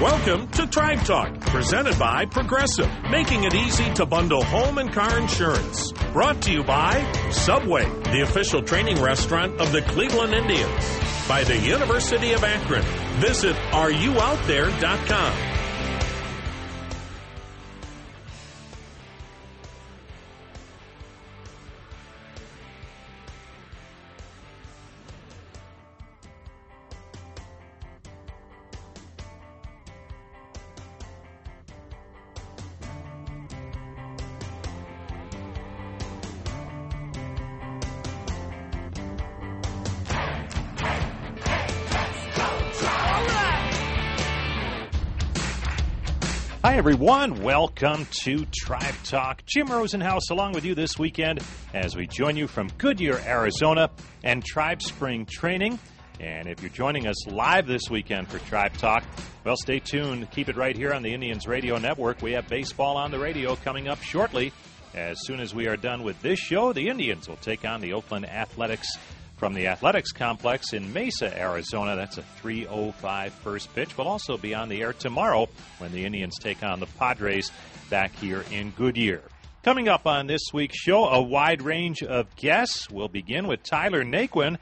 Welcome to Tribe Talk, presented by Progressive, making it easy to bundle home and car insurance. Brought to you by Subway, the official training restaurant of the Cleveland Indians, by the University of Akron. Visit areyououtthere.com. Everyone. Welcome to Tribe Talk. Jim Rosenhaus along with you this weekend as we join you from Goodyear, Arizona, and Tribe Spring Training. And if you're joining us live this weekend for Tribe Talk, well, stay tuned. Keep it right here on the Indians Radio Network. We have baseball on the radio coming up shortly. As soon as we are done with this show, the Indians will take on the Oakland Athletics from the Athletics Complex in Mesa, Arizona. That's a 3:05 first pitch. We'll also be on the air tomorrow when the Indians take on the Padres back here in Goodyear. Coming up on this week's show, a wide range of guests. We'll begin with Tyler Naquin.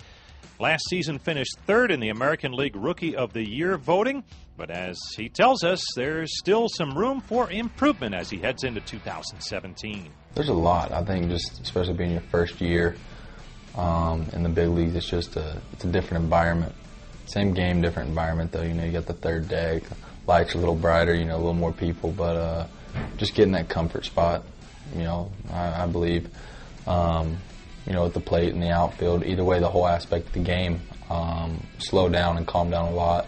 Last season finished third in the American League Rookie of the Year voting, but as he tells us, there's still some room for improvement as he heads into 2017. There's a lot. I think just especially being your first year um, in the big leagues, it's just a it's a different environment. Same game, different environment though. You know, you got the third deck, lights a little brighter. You know, a little more people, but uh, just getting that comfort spot. You know, I, I believe. Um, you know, at the plate and the outfield, either way, the whole aspect of the game um, slow down and calm down a lot.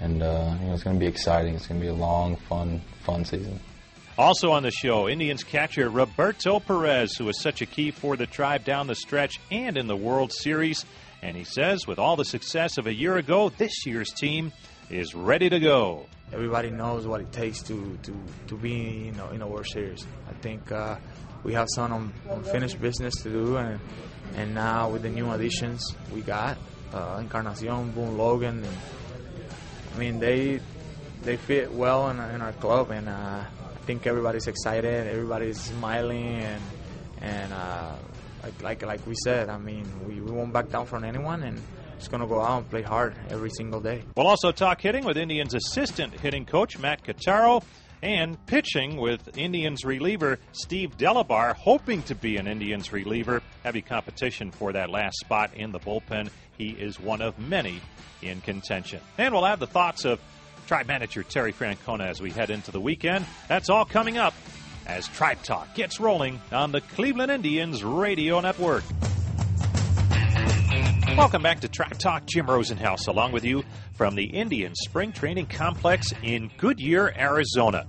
And uh, you know, it's going to be exciting. It's going to be a long, fun, fun season. Also on the show, Indians catcher Roberto Perez, who was such a key for the tribe down the stretch and in the World Series. And he says, with all the success of a year ago, this year's team is ready to go. Everybody knows what it takes to, to, to be you know, in a World Series. I think uh, we have some unfinished business to do, and, and now with the new additions we got, uh, Encarnacion, Boone Logan, and, I mean, they they fit well in, in our club, and uh, think everybody's excited, everybody's smiling, and and uh, like like like we said, I mean, we, we won't back down from anyone, and just gonna go out and play hard every single day. We'll also talk hitting with Indians assistant hitting coach Matt Quatraro and pitching with Indians reliever Steve Delabar, hoping to be an Indians reliever. Heavy competition for that last spot in the bullpen. He is one of many in contention. And we'll have the thoughts of Tribe manager Terry Francona as we head into the weekend. That's all coming up as Tribe Talk gets rolling on the Cleveland Indians Radio Network. Welcome back to Tribe Talk. Jim Rosenhaus along with you from the Indian Spring Training Complex in Goodyear, Arizona.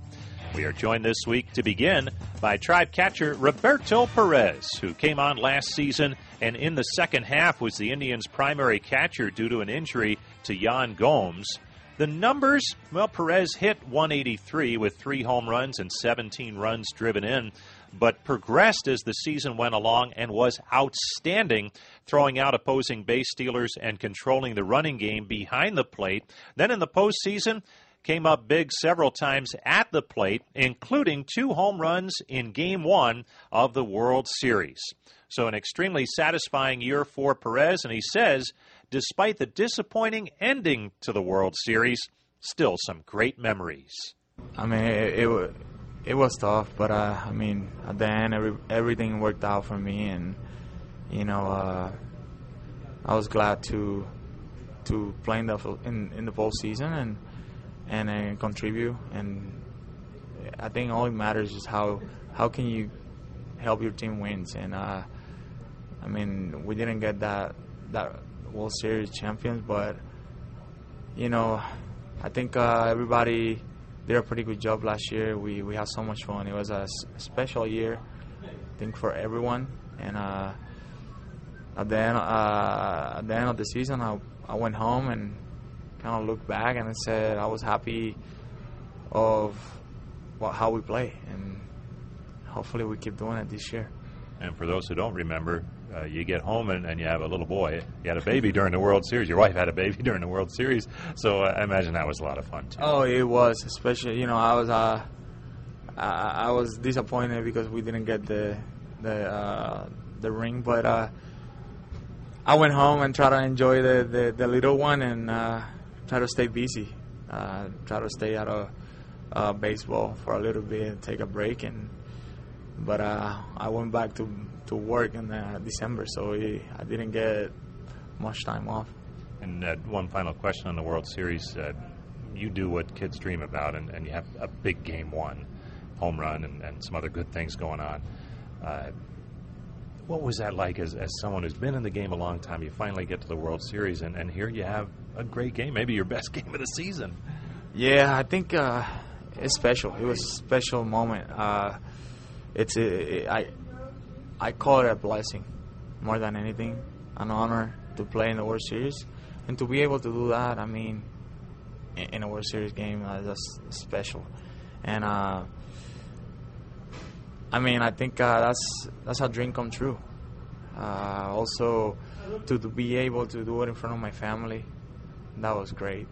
We are joined this week to begin by tribe catcher Roberto Perez, who came on last season and in the second half was the Indians' primary catcher due to an injury to Yan Gomes. The numbers, well, Perez hit 183 with three home runs and 17 runs driven in, but progressed as the season went along and was outstanding, throwing out opposing base stealers and controlling the running game behind the plate. Then in the postseason, came up big several times at the plate, including two home runs in Game 1 of the World Series. So, an extremely satisfying year for Perez, and he says, despite the disappointing ending to the World Series, still some great memories. I mean, it, it, it was tough, but uh, I mean, at the end, every, everything worked out for me, and you know, uh, I was glad to to play in the in, in the postseason, and and uh, contribute. And I think all it matters is how how can you help your team wins. And uh, I mean, we didn't get that that World Series champions, but you know, I think uh, everybody did a pretty good job last year. We we had so much fun. It was a, special year, I think, for everyone. And uh, at the end uh, at the end of the season, I I went home and kind of looked back and I said I was happy of what, how we play, and hopefully we keep doing it this year. And for those who don't remember, uh, you get home and, and you have a little boy. You had a baby during the World Series. Your wife had a baby during the World Series. So uh, I imagine that was a lot of fun too. Oh, it was especially you know I was uh, I, I was disappointed because we didn't get the the uh, the ring, but uh, I went home and tried to enjoy the, the, the little one and uh, try to stay busy, uh, try to stay out of uh, baseball for a little bit, and take a break, and but uh, I went back to to work in uh, December, so I didn't get much time off. And uh, one final question on the World Series. Uh, you do what kids dream about, and, and you have a big game one, home run, and, and some other good things going on. Uh, what was that like as, as someone who's been in the game a long time? You finally get to the World Series, and, and here you have a great game, maybe your best game of the season. Yeah, I think uh, it's special. It was a special moment. It's I I call it a blessing more than anything, an honor to play in the World Series, and to be able to do that. I mean, in, a World Series game, uh, that's special, and uh, I mean, I think uh, that's that's a dream come true. Uh, also, to, to be able to do it in front of my family, that was great.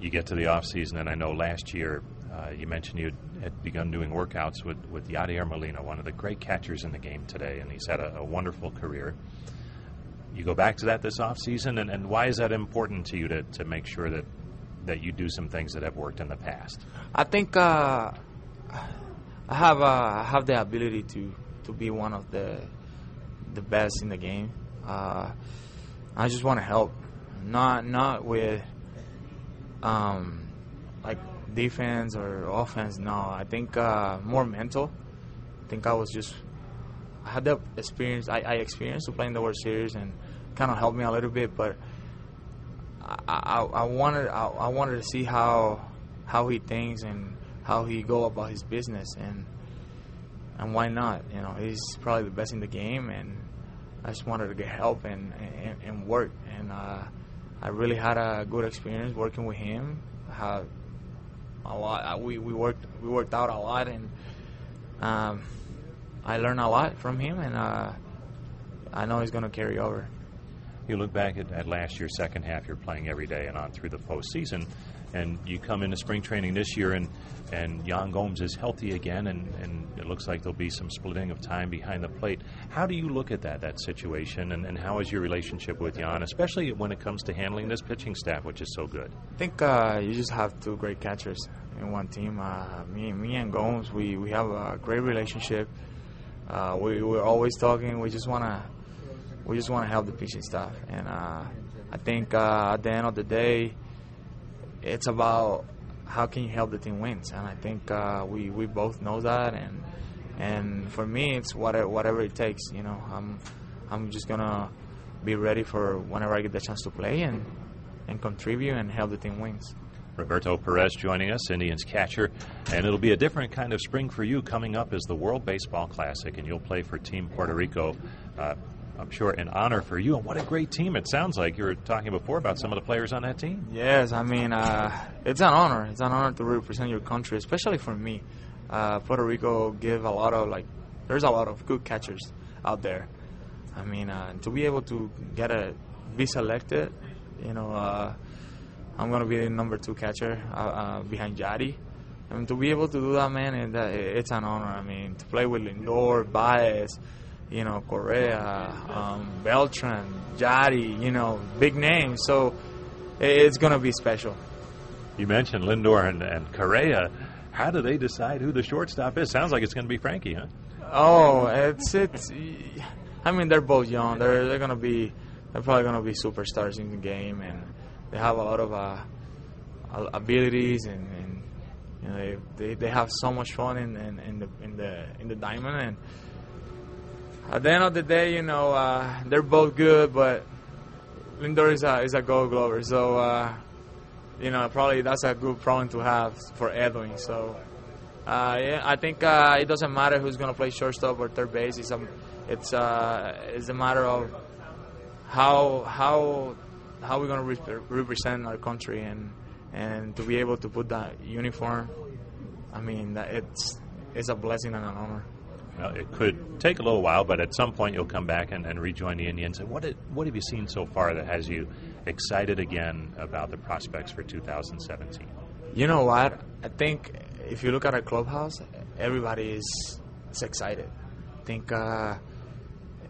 You get to the off season, and I know last year uh, you mentioned you had begun doing workouts with, with Yadier Molina, one of the great catchers in the game today, and he's had a, a wonderful career. You go back to that this offseason, and, and why is that important to you to, to make sure that, that you do some things that have worked in the past? I think uh, I have uh, I have the ability to, to be one of the the best in the game. Uh, I just want to help, not not with um, defense or offense. No, I think uh, more mental. I think I was just I had the experience. I, I experienced playing the World Series and kind of helped me a little bit, but I, I, I wanted I, I wanted to see how how he thinks and how he go about his business and and why not? You know, he's probably the best in the game, and I just wanted to get help and and, and work. And uh, I really had a good experience working with him. I a lot. We we worked we worked out a lot, and um, I learned a lot from him, and uh, I know he's going to carry over. You look back at, at last year's second half, you're playing every day and on through the postseason, and you come into spring training this year, and, and Yan Gomes is healthy again, and, and it looks like there'll be some splitting of time behind the plate. How do you look at that, that situation, and, and how is your relationship with Yan, especially when it comes to handling this pitching staff, which is so good? I think uh, you just have two great catchers in one team. Uh, me, me and Gomes, we, we have a great relationship. Uh, we, we're always talking. We just wanna we just wanna help the pitching staff, and uh, I think uh, at the end of the day, it's about how can you help the team wins, and I think uh, we we both know that, and and for me, it's whatever whatever it takes. You know, I'm I'm just gonna be ready for whenever I get the chance to play and and contribute and help the team wins. Roberto Perez joining us, Indians catcher, and it'll be a different kind of spring for you coming up as the World Baseball Classic, and you'll play for Team Puerto Rico. Uh, I'm sure an honor for you, and what a great team it sounds like. You were talking before about some of the players on that team. Yes, I mean uh, it's an honor. It's an honor to represent your country, especially for me. Uh, Puerto Rico give a lot of like, there's a lot of good catchers out there. I mean, uh, to be able to get a be selected, you know, uh, I'm gonna be the number two catcher uh, uh, behind Yadi. I mean, to be able to do that, man, it, it's an honor. I mean, to play with Lindor, Baez, you know, Correa, um, Beltran, Yadi, you know, big names. So it's gonna be special. You mentioned Lindor and, and Correa. How do they decide who the shortstop is? Sounds like it's going to be Frankie, huh? Oh, it's it's. I mean, they're both young. They're they're gonna be they're probably gonna be superstars in the game, and they have a lot of uh, abilities and, and you know they, they, they have so much fun in, in, in the in the in the diamond and at the end of the day, you know uh, they're both good, but Lindor is a is a Gold Glover, so uh, you know probably that's a good problem to have for Edwin. So uh, yeah, I think uh, it doesn't matter who's gonna play shortstop or third base. It's a it's uh, it's a matter of how how how we're gonna re- represent our country and and to be able to put that uniform. I mean, it's it's a blessing and an honor. It could take a little while, but at some point you'll come back and, and rejoin the Indians. And what did, what have you seen so far that has you excited again about the prospects for 2017? You know what? I think if you look at our clubhouse, everybody is, is excited. I think uh,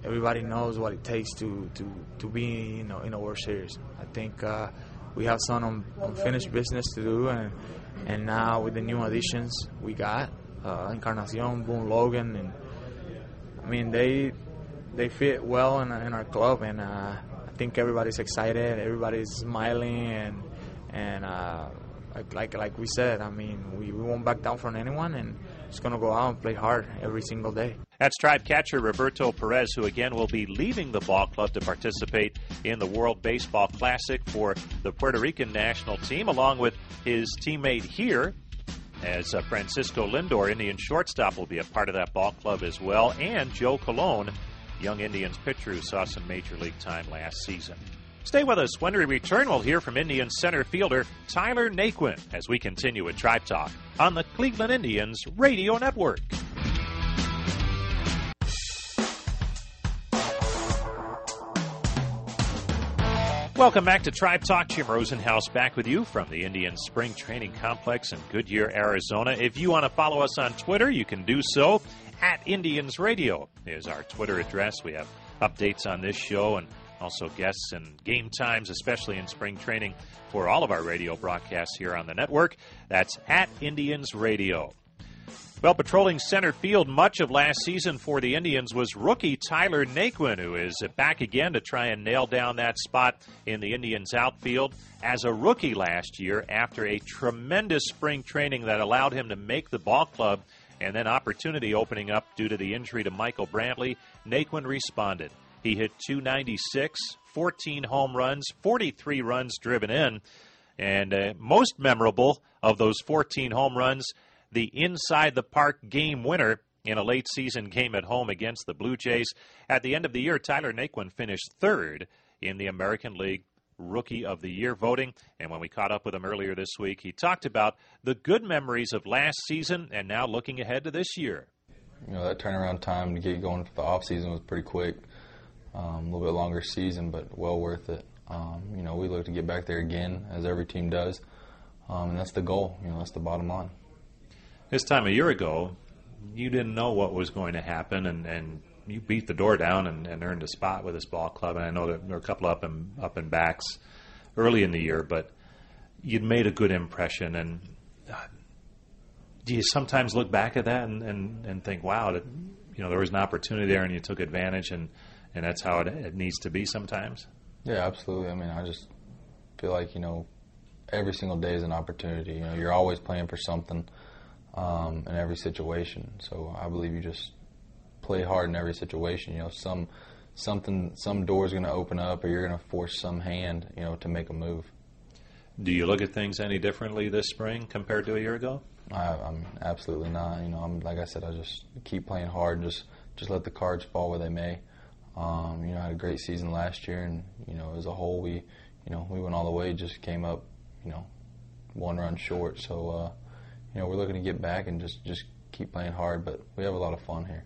everybody knows what it takes to, to, to be in a World Series. I think uh, we have some unfinished business to do, and, and now with the new additions we got, uh, Encarnacion, Boone Logan, and I mean they they fit well in, in our club, and uh, I think everybody's excited, everybody's smiling, and and uh, like, like like we said, I mean we, we won't back down from anyone, and just gonna go out and play hard every single day. That's tribe catcher Roberto Perez, who again will be leaving the ball club to participate in the World Baseball Classic for the Puerto Rican national team, along with his teammate here, as uh, Francisco Lindor, Indian shortstop, will be a part of that ball club as well, and Joe Colon, young Indians pitcher who saw some major league time last season. Stay with us. When we return, we'll hear from Indians center fielder Tyler Naquin as we continue with Tribe Talk on the Cleveland Indians Radio Network. Welcome back to Tribe Talk. Jim Rosenhaus back with you from the Indian Spring Training Complex in Goodyear, Arizona. If you want to follow us on Twitter, you can do so at Indians Radio is our Twitter address. We have updates on this show and also guests and game times, especially in spring training for all of our radio broadcasts here on the network. That's at Indians Radio. Well, patrolling center field much of last season for the Indians was rookie Tyler Naquin, who is back again to try and nail down that spot in the Indians outfield as a rookie last year after a tremendous spring training that allowed him to make the ball club and then opportunity opening up due to the injury to Michael Brantley. Naquin responded. He hit 296, 14 home runs, 43 runs driven in, and uh, most memorable of those 14 home runs the inside the park game winner in a late season game at home against the Blue Jays. At the end of the year, Tyler Naquin finished third in the American League Rookie of the Year voting. And when we caught up with him earlier this week, he talked about the good memories of last season and now looking ahead to this year. You know, that turnaround time to get going for the off season was pretty quick. Um, a little bit longer season, but well worth it. Um, you know, we look to get back there again, as every team does, um, and that's the goal. You know, that's the bottom line this time a year ago, you didn't know what was going to happen, and, and you beat the door down and, and earned a spot with this ball club. And I know that there were a couple up and up and backs early in the year, but you'd made a good impression. And uh, do you sometimes look back at that and, and, and think, wow, that, you know, there was an opportunity there, and you took advantage, and and that's how it, it needs to be sometimes. Yeah, absolutely. I mean, I just feel like you know, every single day is an opportunity. You know, you're always playing for something um, in every situation. So I believe you just play hard in every situation. You know, some something some door's going to open up, or you're going to force some hand, you know, to make a move. Do you look at things any differently this spring compared to a year ago? I, am absolutely not. You know, I'm like I said, I just keep playing hard, just just let the cards fall where they may. Um, you know, I had a great season last year, and you know, as a whole, we, you know, we went all the way. Just came up, you know, one run short. So uh, you know, we're looking to get back and just just keep playing hard. But we have a lot of fun here.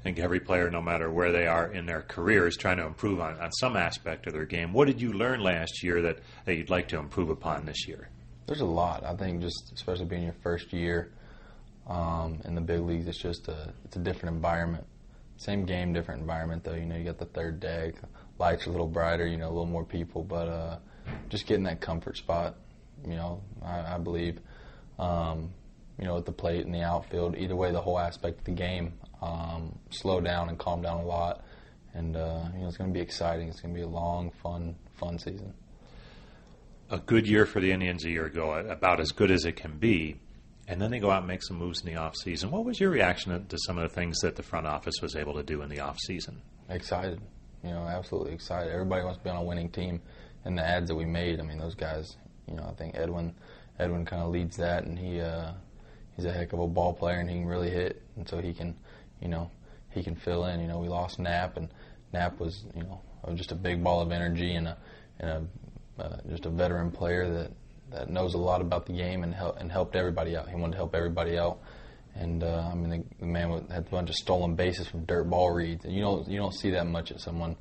I think every player, no matter where they are in their career, is trying to improve on, on some aspect of their game. What did you learn last year that, that you'd like to improve upon this year? There's a lot. I think just especially being your first year um, in the big leagues, it's just a it's a different environment. Same game, different environment though. You know, you got the third deck, lights a little brighter. You know, a little more people, but uh, just getting that comfort spot. You know, I, I believe. Um, you know, at the plate and the outfield. Either way, the whole aspect of the game um, slow down and calm down a lot. And uh, you know, it's going to be exciting. It's going to be a long, fun, fun season. a good year for the Indians a year ago, about as good as it can be, and then they go out and make some moves in the off season. What was your reaction to some of the things that the front office was able to do in the off season? Excited, you know, absolutely excited. Everybody wants to be on a winning team, and the adds that we made. I mean, those guys. You know, I think Edwin, Edwin kind of leads that, and he uh, he's a heck of a ball player, and he can really hit, and so he can, you know, he can fill in. You know, we lost Nap, and Nap was, you know, just a big ball of energy and a, and a uh, just a veteran player that that knows a lot about the game and help, and helped everybody out. He wanted to help everybody out. And uh, I mean, the, the man had a bunch of stolen bases from dirt ball reads, and you don't you don't see that much at someone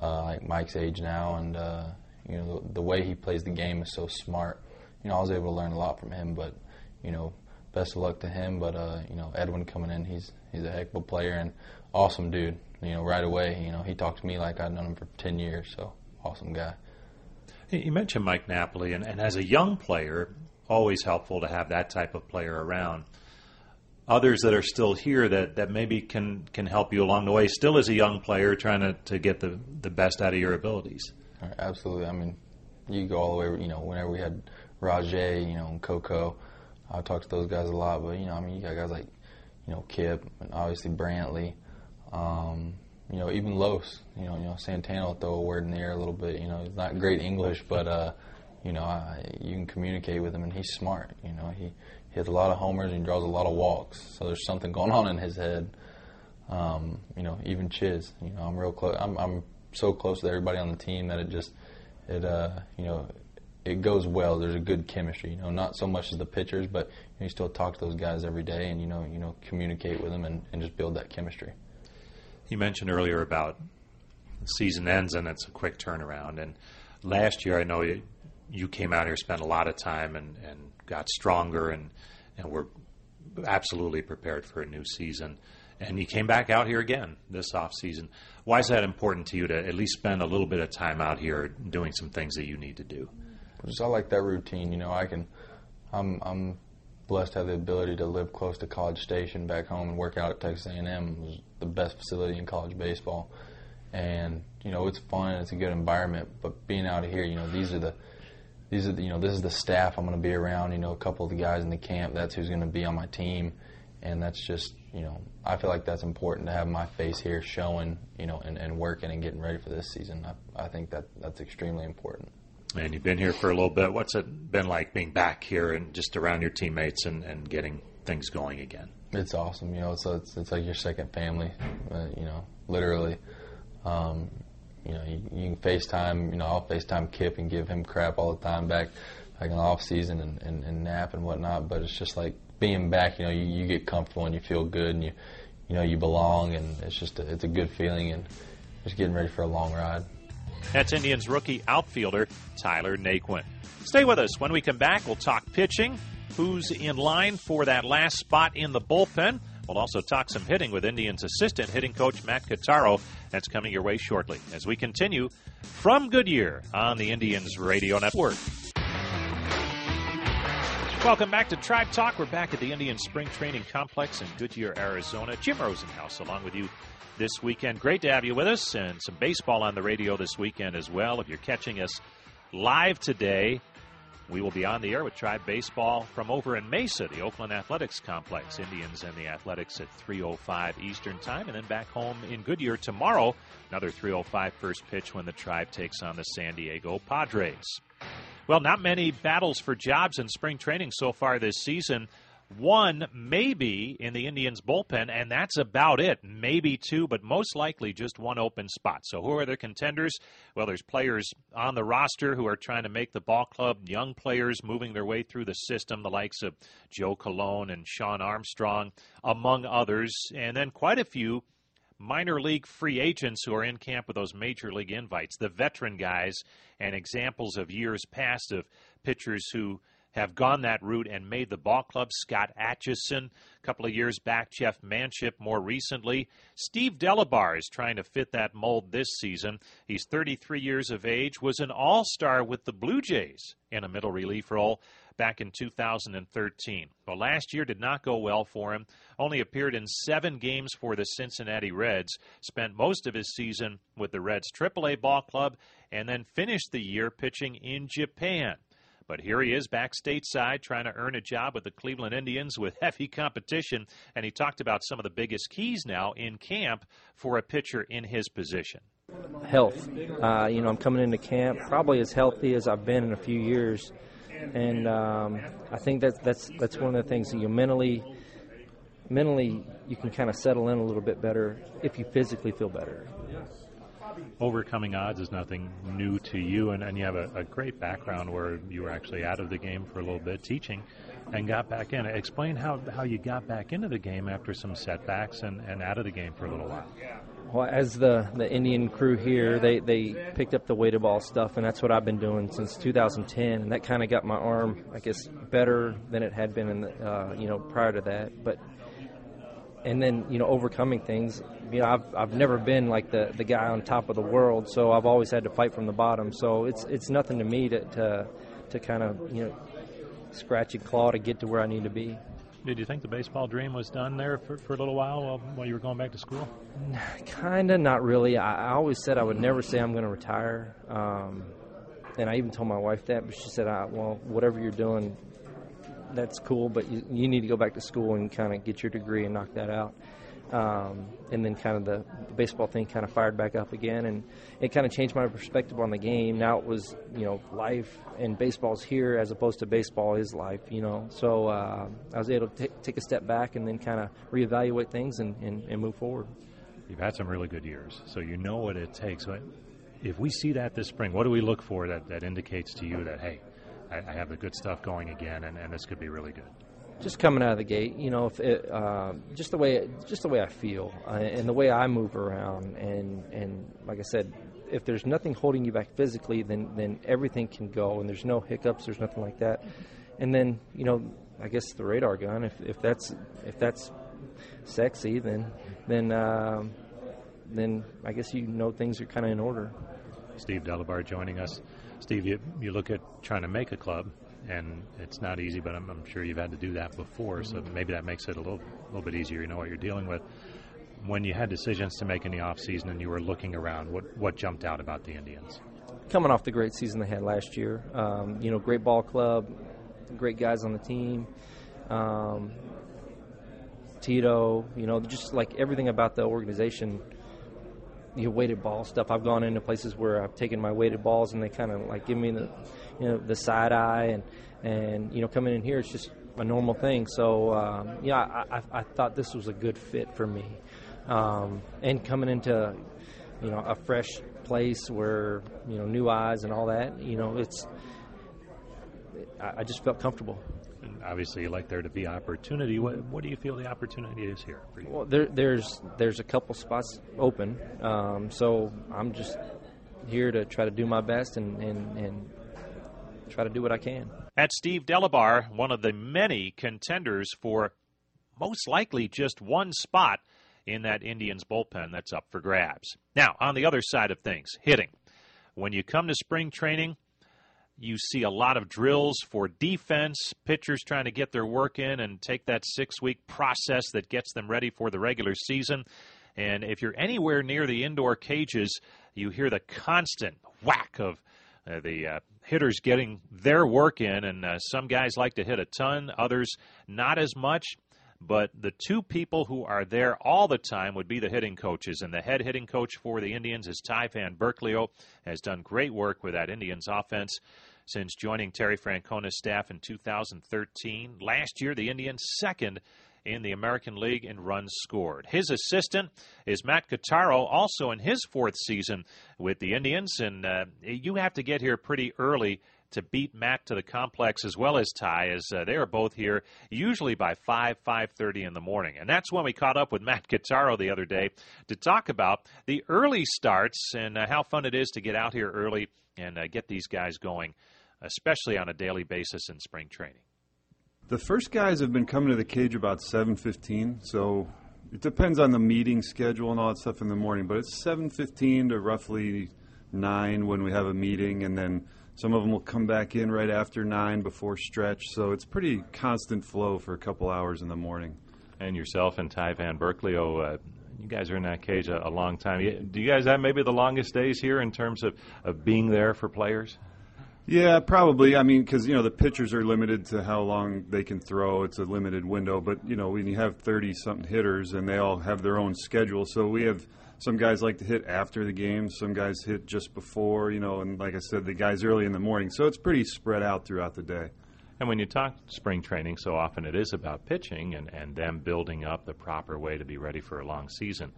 uh, like Mike's age now. And uh, you know, the, the way he plays the game is so smart. You know, I was able to learn a lot from him. But you know, best of luck to him. But uh, you know, Edwin coming in, he's he's a heck of a player and awesome dude. You know, right away, you know, he talked to me like I'd known him for ten years. So awesome guy. You mentioned Mike Napoli, and, and as a young player, always helpful to have that type of player around. Others that are still here that, that maybe can, can help you along the way, still as a young player, trying to, to get the, the best out of your abilities. Right, absolutely. I mean, you go all the way, you know, whenever we had Rajai, you know, and Coco, I talk to those guys a lot, but, you know, I mean, you got guys like, you know, Kip, and obviously Brantley, um, you know, even Los, you know, you know, Santana will throw a word in the air a little bit. You know, he's not great English, but uh, you know, I, you can communicate with him, and he's smart. You know, he, he has a lot of homers and he draws a lot of walks. So there's something going on in his head. Um, you know, even Chiz. You know, I'm real close. I'm, I'm so close with everybody on the team that it just, it, uh, you know, it goes well. There's a good chemistry. You know, not so much as the pitchers, but you, know, you still talk to those guys every day, and you know, you know, communicate with them and, and just build that chemistry. You mentioned earlier about season ends and it's a quick turnaround. And last year, I know you, you came out here, spent a lot of time, and, and got stronger, and and were absolutely prepared for a new season. And you came back out here again this off season. Why is that important to you to at least spend a little bit of time out here doing some things that you need to do? Just I like that routine. You know, I can. I'm I'm blessed to have the ability to live close to College Station back home and work out at Texas A&M. was the best facility in college baseball, and you know it's fun. It's a good environment. But being out here, you know, these are the these are the, you know this is the staff I'm going to be around. You know, a couple of the guys in the camp. That's who's going to be on my team, and that's just you know I feel like that's important to have my face here showing you know and, and working and getting ready for this season. I, I think that that's extremely important. And you've been here for a little bit. What's it been like being back here and just around your teammates and, and getting things going again? It's awesome. You know, it's it's, it's like your second family. Uh, you know, literally. Um, you know, you, you, can FaceTime. You know, I'll FaceTime Kip and give him crap all the time back, like in the off season and, and, and Nap and whatnot. But it's just like being back. You know, you, you get comfortable and you feel good and you you know you belong and it's just a, it's a good feeling and just getting ready for a long ride. That's Indians rookie outfielder Tyler Naquin. Stay with us. When we come back, we'll talk pitching, who's in line for that last spot in the bullpen. We'll also talk some hitting with Indians assistant hitting coach Matt Quatraro. That's coming your way shortly as we continue from Goodyear on the Indians Radio Network. Welcome back to Tribe Talk. We're back at the Indian Spring Training Complex in Goodyear, Arizona. Jim Rosenhaus along with you this weekend. Great to have you with us, and some baseball on the radio this weekend as well. If you're catching us live today, we will be on the air with Tribe Baseball from over in Mesa, the Oakland Athletics Complex. Indians and the Athletics at 3:05 Eastern Time, and then back home in Goodyear tomorrow. Another 3:05 first pitch when the Tribe takes on the San Diego Padres. Well, not many battles for jobs in spring training so far this season. One maybe in the Indians bullpen, and that's about it. Maybe two, but most likely just one open spot. So who are the contenders? Well, there's players on the roster who are trying to make the ball club, young players moving their way through the system, the likes of Joe Colon and Shawn Armstrong, among others, and then quite a few minor league free agents who are in camp with those major league invites, the veteran guys, and examples of years past of pitchers who have gone that route and made the ball club. Scott Atchison, a couple of years back, Jeff Manship more recently. Steve Delabar is trying to fit that mold this season. He's 33 years of age, was an all star with the Blue Jays in a middle relief role back in 2013. Well, last year did not go well for him. Only appeared in seven games for the Cincinnati Reds. Spent most of his season with the Reds AAA ball club, and then finished the year pitching in Japan. But here he is back stateside trying to earn a job with the Cleveland Indians with heavy competition. And he talked about some of the biggest keys now in camp for a pitcher in his position. Health. Uh, you know, I'm coming into camp probably as healthy as I've been in a few years. And um, I think that's, that's, that's one of the things that you mentally mentally you can kind of settle in a little bit better if you physically feel better. Overcoming odds is nothing new to you, and, and you have a, a, great background where you were actually out of the game for a little bit. Teaching and got back in. Explain how, how you got back into the game after some setbacks and, and out of the game for a little while. Well, as the, the Indian crew here, they, they picked up the weighted ball stuff, and that's what I've been doing since 2010. And that kind of got my arm, I guess, better than it had been in the, uh, you know prior to that. But and then you know overcoming things. You know, I've I've never been like the the guy on top of the world, so I've always had to fight from the bottom. So it's it's nothing to me to to, to kind of you know scratch and claw to get to where I need to be. Did you think the baseball dream was done there for, for a little while, while while you were going back to school? Kinda, not really. I, I always said I would never say I'm going to retire, um, and I even told my wife that, but she said, I, "Well, whatever you're doing, that's cool, but you, you need to go back to school and kind of get your degree and knock that out. Um, and then kind of the, baseball thing kind of fired back up again, and it kind of changed my perspective on the game. Now it was, you know, life and baseball's here as opposed to baseball is life, you know. So uh, I was able to t- take a step back and then kind of reevaluate things and, and, and move forward. You've had some really good years, so you know what it takes. If we see that this spring, what do we look for that, that indicates to you that, hey, I, I have the good stuff going again, and, and this could be really good just coming out of the gate, you know, if it, uh, just the way just the way I feel uh, and the way I move around, and and like I said, if there's nothing holding you back physically, then then everything can go, and there's no hiccups, there's nothing like that, and then you know, I guess the radar gun, if if that's if that's sexy, then then um, then I guess you know things are kind of in order. Steve Delabar joining us. Steve, you, you look at trying to make a club, and it's not easy, but I'm, I'm sure you've had to do that before, so maybe that makes it a little, little bit easier. You know what you're dealing with. When you had decisions to make in the offseason and you were looking around, what, what jumped out about the Indians? Coming off the great season they had last year, um, you know, great ball club, great guys on the team. Um, Tito, you know, just like everything about the organization you know, weighted ball stuff. I've gone into places where I've taken my weighted balls and they kind of like give me the, you know, the side eye and and you know coming in here it's just a normal thing. So um, yeah, I, I, I thought this was a good fit for me, um, and coming into you know a fresh place where you know new eyes and all that. You know, it's I, I just felt comfortable obviously you like there to be opportunity. What, what do you feel the opportunity is here for you? Well, there, there's there's a couple spots open, um, so I'm just here to try to do my best and, and, and try to do what I can. At Steve Delabar, one of the many contenders for most likely just one spot in that Indians bullpen that's up for grabs. Now, on the other side of things, hitting. When you come to spring training, you see a lot of drills for defense, pitchers trying to get their work in and take that six week process that gets them ready for the regular season. And if you're anywhere near the indoor cages, you hear the constant whack of uh, the uh, hitters getting their work in. And uh, some guys like to hit a ton, others not as much. But the two people who are there all the time would be the hitting coaches. And the head hitting coach for the Indians is Ty Van Burkleo, has done great work with that Indians offense since joining Terry Francona's staff in 2013. Last year, the Indians second in the American League in runs scored. His assistant is Matt Quatraro, also in his fourth season with the Indians, and uh, you have to get here pretty early to beat Matt to the complex as well as Ty, as uh, they are both here usually by 5, 5.30 in the morning. And that's when we caught up with Matt Quatraro the other day to talk about the early starts and uh, how fun it is to get out here early and uh, get these guys going, especially on a daily basis in spring training. The first guys have been coming to the cage about 7:15, so it depends on the meeting schedule and all that stuff in the morning, but it's 7:15 to roughly 9 when we have a meeting and then some of them will come back in right after 9 before stretch, so it's pretty constant flow for a couple hours in the morning. And yourself and Ty Van Burkleo, uh, you guys are in that cage a, a, long time. Do you guys have maybe the longest days here in terms of, of being there for players? Yeah, probably. I mean, because you know the pitchers are limited to how long they can throw. It's a limited window. But you know, when you have thirty something hitters and they all have their own schedule, so we have some guys like to hit after the game, some guys hit just before. You know, and like I said, the guys early in the morning. So it's pretty spread out throughout the day. And when you talk spring training, so often it is about pitching and, and them building up the proper way to be ready for a long season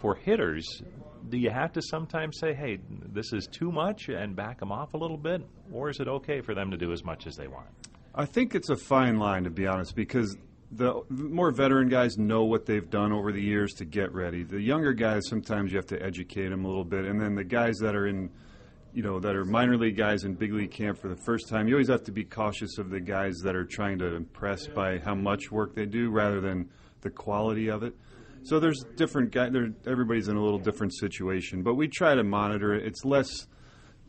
for hitters, do you have to sometimes say, hey, this is too much and back them off a little bit? Or is it okay for them to do as much as they want? I think it's a fine line, to be honest, because the more veteran guys know what they've done over the years to get ready. The younger guys, sometimes you have to educate them a little bit. And then the guys that are in, you know, that are minor league guys in big league camp for the first time, you always have to be cautious of the guys that are trying to impress by how much work they do rather than the quality of it. So there's different guys. Everybody's in a little different situation, but we try to monitor it. It's less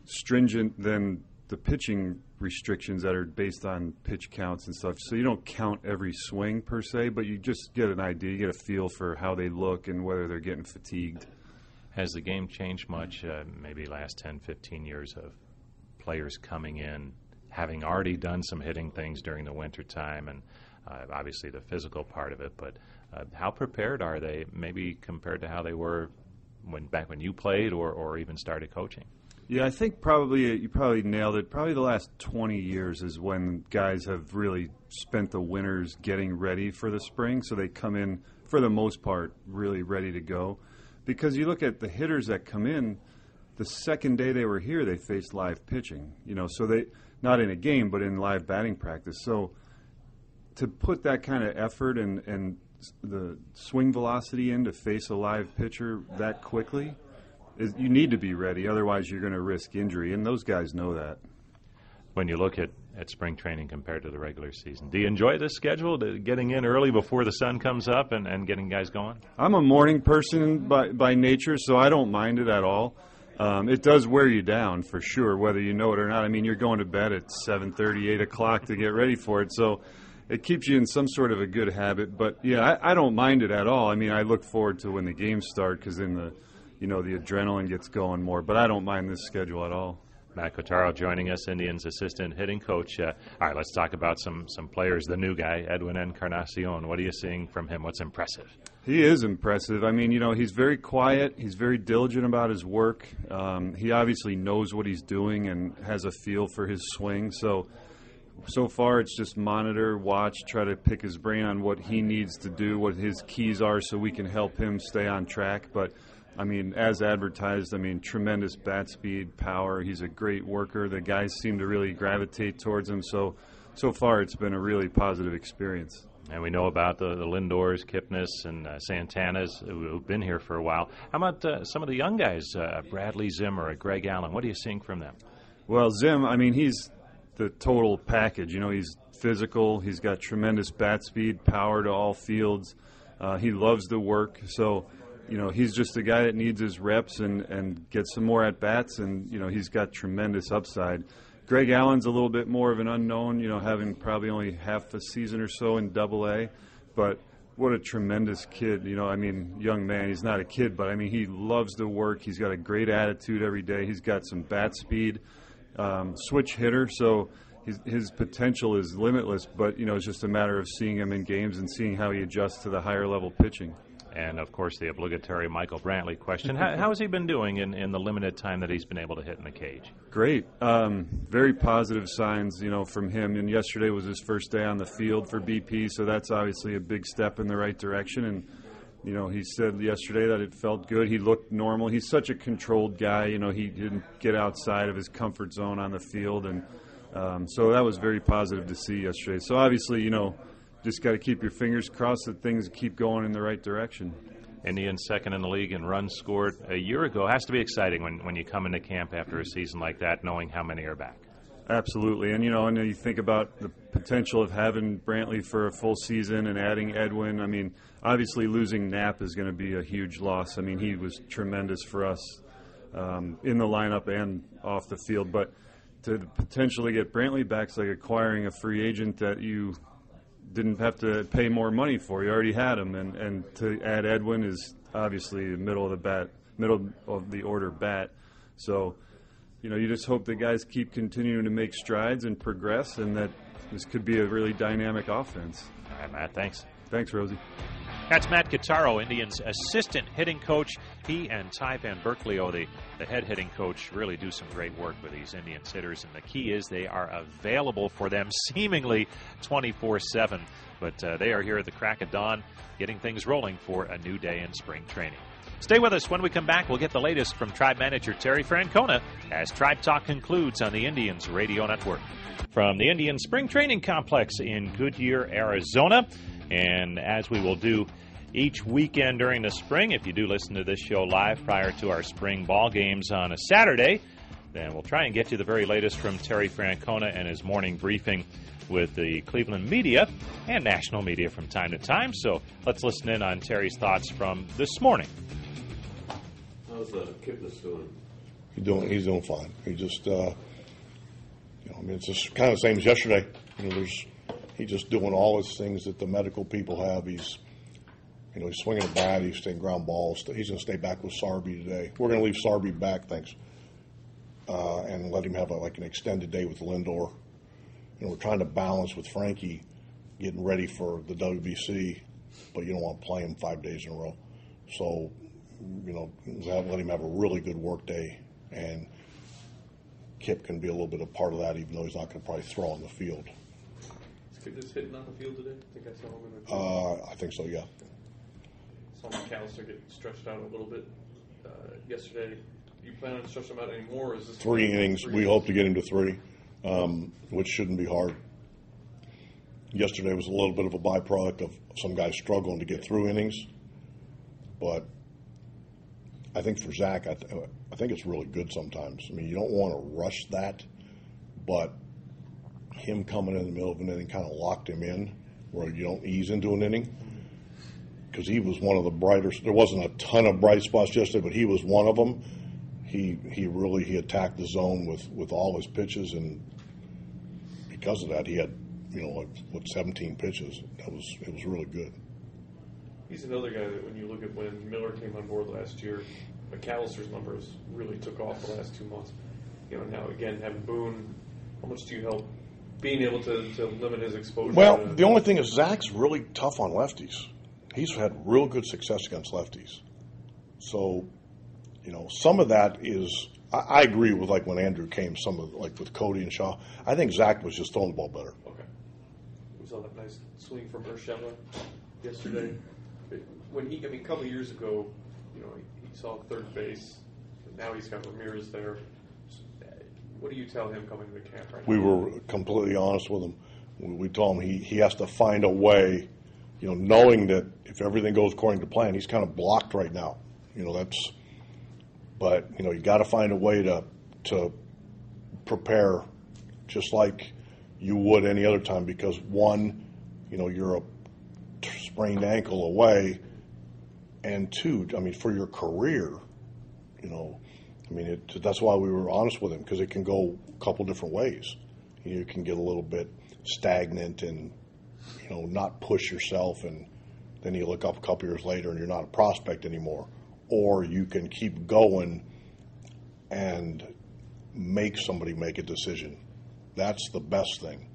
stringent than the pitching restrictions that are based on pitch counts and stuff. So you don't count every swing per se, but you just get an idea, you get a feel for how they look and whether they're getting fatigued. Has the game changed much, uh, maybe last 10, 15 years of players coming in, having already done some hitting things during the winter time and uh, obviously the physical part of it, but uh, how prepared are they, maybe compared to how they were when back when you played or, or even started coaching? Yeah, I think probably uh, you probably nailed it. Probably the last 20 years is when guys have really spent the winters getting ready for the spring, so they come in for the most part really ready to go. Because you look at the hitters that come in, the second day they were here, they faced live pitching. You know, so they not in a game, but in live batting practice. So to put that kind of effort and, and the swing velocity in to face a live pitcher that quickly, is, you need to be ready. Otherwise, you're going to risk injury, and those guys know that. When you look at, at spring training compared to the regular season, do you enjoy this schedule, getting in early before the sun comes up and, and getting guys going? I'm a morning person by, by nature, so I don't mind it at all. Um, it does wear you down for sure, whether you know it or not. I mean, you're going to bed at 7:30, 8 o'clock to get ready for it, so it keeps you in some sort of a good habit. But yeah, I, I don't mind it at all. I mean, I look forward to when the games start because then the, you know, the adrenaline gets going more. But I don't mind this schedule at all. Matt Quatraro joining us, Indians assistant hitting coach. Uh, all right, let's talk about some some players. The new guy, Edwin Encarnacion. What are you seeing from him? What's impressive? He is impressive. I mean, you know, he's very quiet. He's very diligent about his work. Um, he obviously knows what he's doing and has a feel for his swing. So so far it's just monitor, watch, try to pick his brain on what he needs to do, what his keys are, so we can help him stay on track. But I mean, as advertised, I mean, tremendous bat speed, power. He's a great worker. The guys seem to really gravitate towards him. So, so far, it's been a really positive experience. And we know about the, the Lindors, Kipnis, and uh, Santanas who've been here for a while. How about uh, some of the young guys, uh, Bradley Zimmer, Greg Allen? What are you seeing from them? Well, Zim, I mean, he's the total package. You know, he's physical. He's got tremendous bat speed, power to all fields. Uh, he loves the work. So, you know, he's just a guy that needs his reps and, and get some more at bats. And, you know, he's got tremendous upside. Greg Allen's a little bit more of an unknown, you know, having probably only half a season or so in double A. But what a tremendous kid. You know, I mean, young man. He's not a kid, but I mean, he loves the work. He's got a great attitude every day. He's got some bat speed um, switch hitter, so his, his potential is limitless. But you know, it's just a matter of seeing him in games and seeing how he adjusts to the higher level pitching. And of course, the obligatory Michael Brantley question: how, how has he been doing in, in the limited time that he's been able to hit in the cage? Great, um, very positive signs, you know, from him. And yesterday was his first day on the field for BP, so that's obviously a big step in the right direction. And you know, he said yesterday that it felt good. He looked normal. He's such a controlled guy. You know, he didn't get outside of his comfort zone on the field, and um, so that was very positive to see yesterday. So obviously, you know, just got to keep your fingers crossed that things keep going in the right direction. Indians second in the league in runs scored a year ago. It has to be exciting when, when you come into camp after a season like that, knowing how many are back. Absolutely, and you know, and you think about the potential of having Brantley for a full season and adding Edwin. I mean, obviously losing Nap is going to be a huge loss. I mean, he was tremendous for us um, in the lineup and off the field, but to potentially get Brantley back is like acquiring a free agent that you didn't have to pay more money for. You already had him, and and to add Edwin is obviously middle of the bat, middle of the order bat. So you know, you just hope the guys keep continuing to make strides and progress, and that this could be a really dynamic offense. All right, Matt. Thanks. Thanks, Rosie. That's Matt Quatraro, Indians' assistant hitting coach. He and Ty Van Burkleo, the, the head hitting coach, really do some great work with these Indians hitters. And the key is they are available for them seemingly 24 7. But uh, they are here at the crack of dawn, getting things rolling for a new day in spring training. Stay with us. When we come back, we'll get the latest from Tribe manager Terry Francona as Tribe Talk concludes on the Indians Radio Network. From the Indian Spring Training Complex in Goodyear, Arizona. And as we will do each weekend during the spring, if you do listen to this show live prior to our spring ball games on a Saturday, then we'll try and get you the very latest from Terry Francona and his morning briefing with the Cleveland media and national media from time to time. So let's listen in on Terry's thoughts from this morning. How's uh, Kipnis doing? He's doing he's doing fine. He just uh, you know, I mean it's just kind of the same as yesterday. You know, there's he's just doing all his things that the medical people have. He's you know, he's swinging a bat, he's staying ground balls. He's going to stay back with Sarby today. We're going to leave Sarby back, thanks, uh, and let him have a, like an extended day with Lindor. You know, we're trying to balance with Frankie getting ready for the WBC, but you don't want to play him five days in a row. So, you know, let him have a really good work day, and Kip can be a little bit a part of that, even though he's not going to probably throw on the field. Is Kip just hitting on the field today? I think I saw him in the. Uh, I think so, yeah. Saw McAllister get stretched out a little bit uh, yesterday. Do you plan on stretching him out anymore? Or is this Three innings. We hope to get him to three, um, which shouldn't be hard. Yesterday was a little bit of a byproduct of some guys struggling to get through innings, but I think for Zach, I, th- I think it's really good sometimes. I mean, you don't want to rush that, but him coming in the middle of an inning kind of locked him in, where you don't ease into an inning because he was one of the brighter. There wasn't a ton of bright spots yesterday, but he was one of them. He he really he attacked the zone with with all his pitches, and because of that, he had you know like what 17 pitches. That was it was really good. He's another guy that when you look at when Miller came on board last year, McAllister's numbers really took off the last two months. You know now again having Boone, how much do you help being able to, to limit his exposure? Well, to, the only thing is Zach's really tough on lefties. He's had real good success against lefties. So, you know, some of that is I, I agree with like when Andrew came, some of like with Cody and Shaw. I think Zach was just throwing the ball better. Okay. We saw that nice swing from Urshela yesterday. When he, I mean, a couple of years ago, you know, he, he saw third base. Now he's got Ramirez there. What do you tell him coming to the camp right we now? were completely honest with him. We, we told him he, he has to find a way, you know, knowing that if everything goes according to plan, he's kind of blocked right now. You know, that's, but, you know, you got to find a way to, to prepare just like you would any other time because one, you know, you're a sprained ankle away, and two, I mean, for your career, you know, I mean, it, that's why we were honest with him because it can go a couple different ways. You can get a little bit stagnant and you know not push yourself, and then you look up a couple years later and you're not a prospect anymore. Or you can keep going and make somebody make a decision. That's the best thing.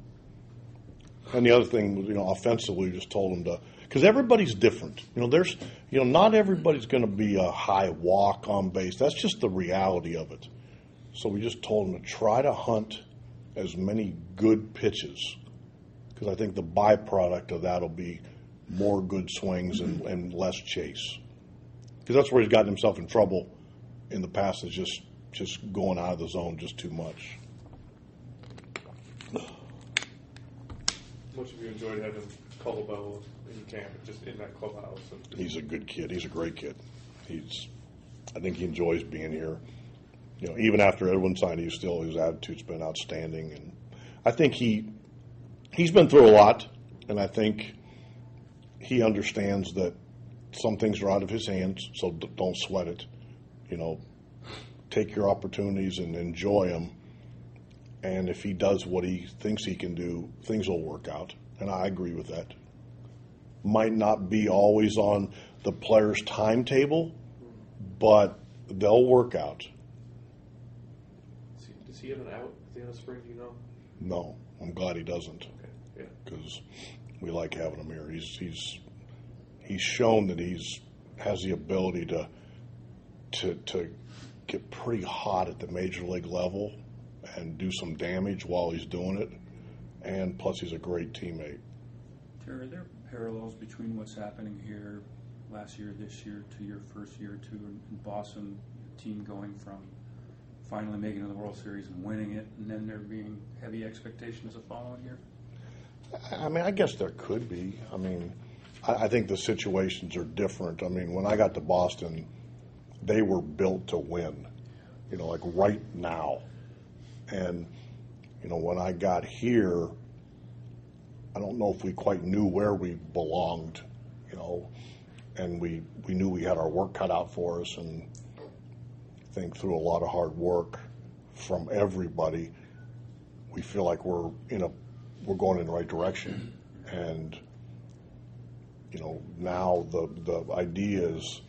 And the other thing, was, you know, offensively, we just told him to because everybody's different. You know, there's, you know, not everybody's going to be a high walk on base. That's just the reality of it. So we just told him to try to hunt as many good pitches because I think the byproduct of that will be more good swings and, and less chase. Because that's where he's gotten himself in trouble in the past is just just going out of the zone just too much. Much have you enjoyed having Colabello in camp, just in that clubhouse? He's a good kid. He's a great kid. He's, I think he enjoys being here. You know, even after Edwin signed, he's still his attitude's been outstanding, and I think he he's been through a lot, and I think he understands that some things are out of his hands. So don't sweat it. You know, take your opportunities and enjoy them. And if he does what he thinks he can do, things will work out. And I agree with that might not be always on the player's timetable, but they'll work out. Does he have an out at the end of spring? Do you know? No, I'm glad he doesn't Okay. Yeah. because we like having him here. He's he's he's shown that he's has the ability to to to get pretty hot at the major league level and do some damage while he's doing it. And plus, he's a great teammate. Terry, are there parallels between what's happening here last year, this year, to your first year in in Boston? Team going from finally making it to the World Series and winning it, and then there being heavy expectations the following year? I mean, I guess there could be. I mean, I, I think the situations are different. I mean, when I got to Boston, they were built to win, you know, like right now. And, you know, when I got here, I don't know if we quite knew where we belonged, you know, and we, we knew we had our work cut out for us. And I think through a lot of hard work from everybody, we feel like we're in a we're going in the right direction. And you know, now the the idea is,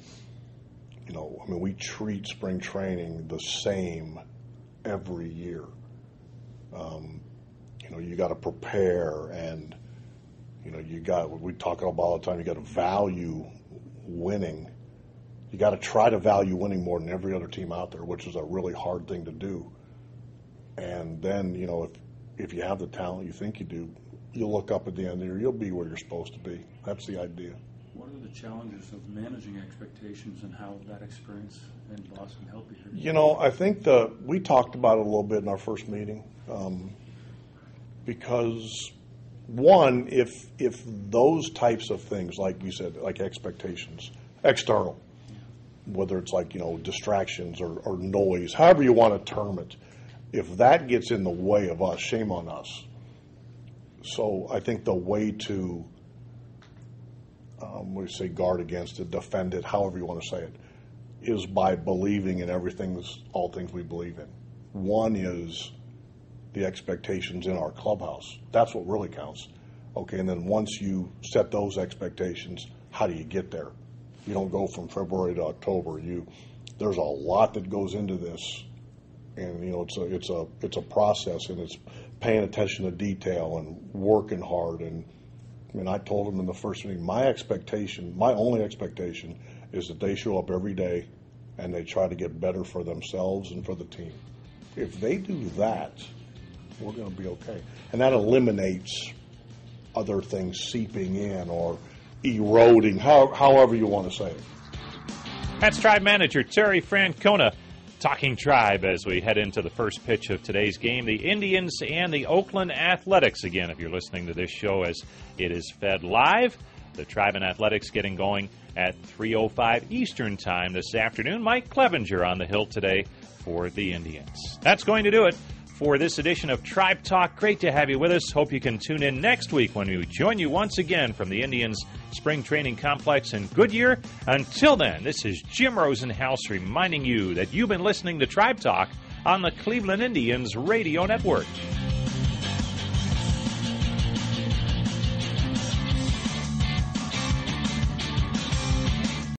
you know, I mean, we treat spring training the same every year. Um, you know, you got to prepare, and you know, you got we talk about all the time. You got to value winning. You got to try to value winning more than every other team out there, which is a really hard thing to do. And then, you know, if if you have the talent you think you do, you'll look up at the end of the year, you'll be where you're supposed to be. That's the idea. Challenges of managing expectations and how that experience in Boston helped you? You know, I think the we talked about it a little bit in our first meeting, um, because one, if if those types of things, like we said, like expectations, external, whether it's like you know distractions or, or noise, however you want to term it, if that gets in the way of us, shame on us. So I think the way to, um, you say, guard against it, defend it, however you want to say it, is by believing in everything, all things we believe in. One is the expectations in our clubhouse. That's what really counts. Okay, and then once you set those expectations, how do you get there? You don't go from February to October. You there's a lot that goes into this, and you know it's a it's a it's a process, and it's paying attention to detail and working hard. And mean, I told them in the first meeting, my expectation, my only expectation, is that they show up every day and they try to get better for themselves and for the team. If they do that, we're going to be okay, and that eliminates other things seeping in or eroding, how, however you want to say it. That's Tribe Manager Terry Francona talking Tribe as we head into the first pitch of today's game. The Indians and the Oakland Athletics. Again, if you're listening to this show as it is fed live, the Tribe and Athletics getting going at 3.05 Eastern Time this afternoon. Mike Clevinger on the hill today for the Indians. That's going to do it for this edition of Tribe Talk. Great to have you with us. Hope you can tune in next week when we join you once again from the Indians Spring Training Complex in Goodyear. Until then, this is Jim Rosenhaus reminding you that you've been listening to Tribe Talk on the Cleveland Indians Radio Network.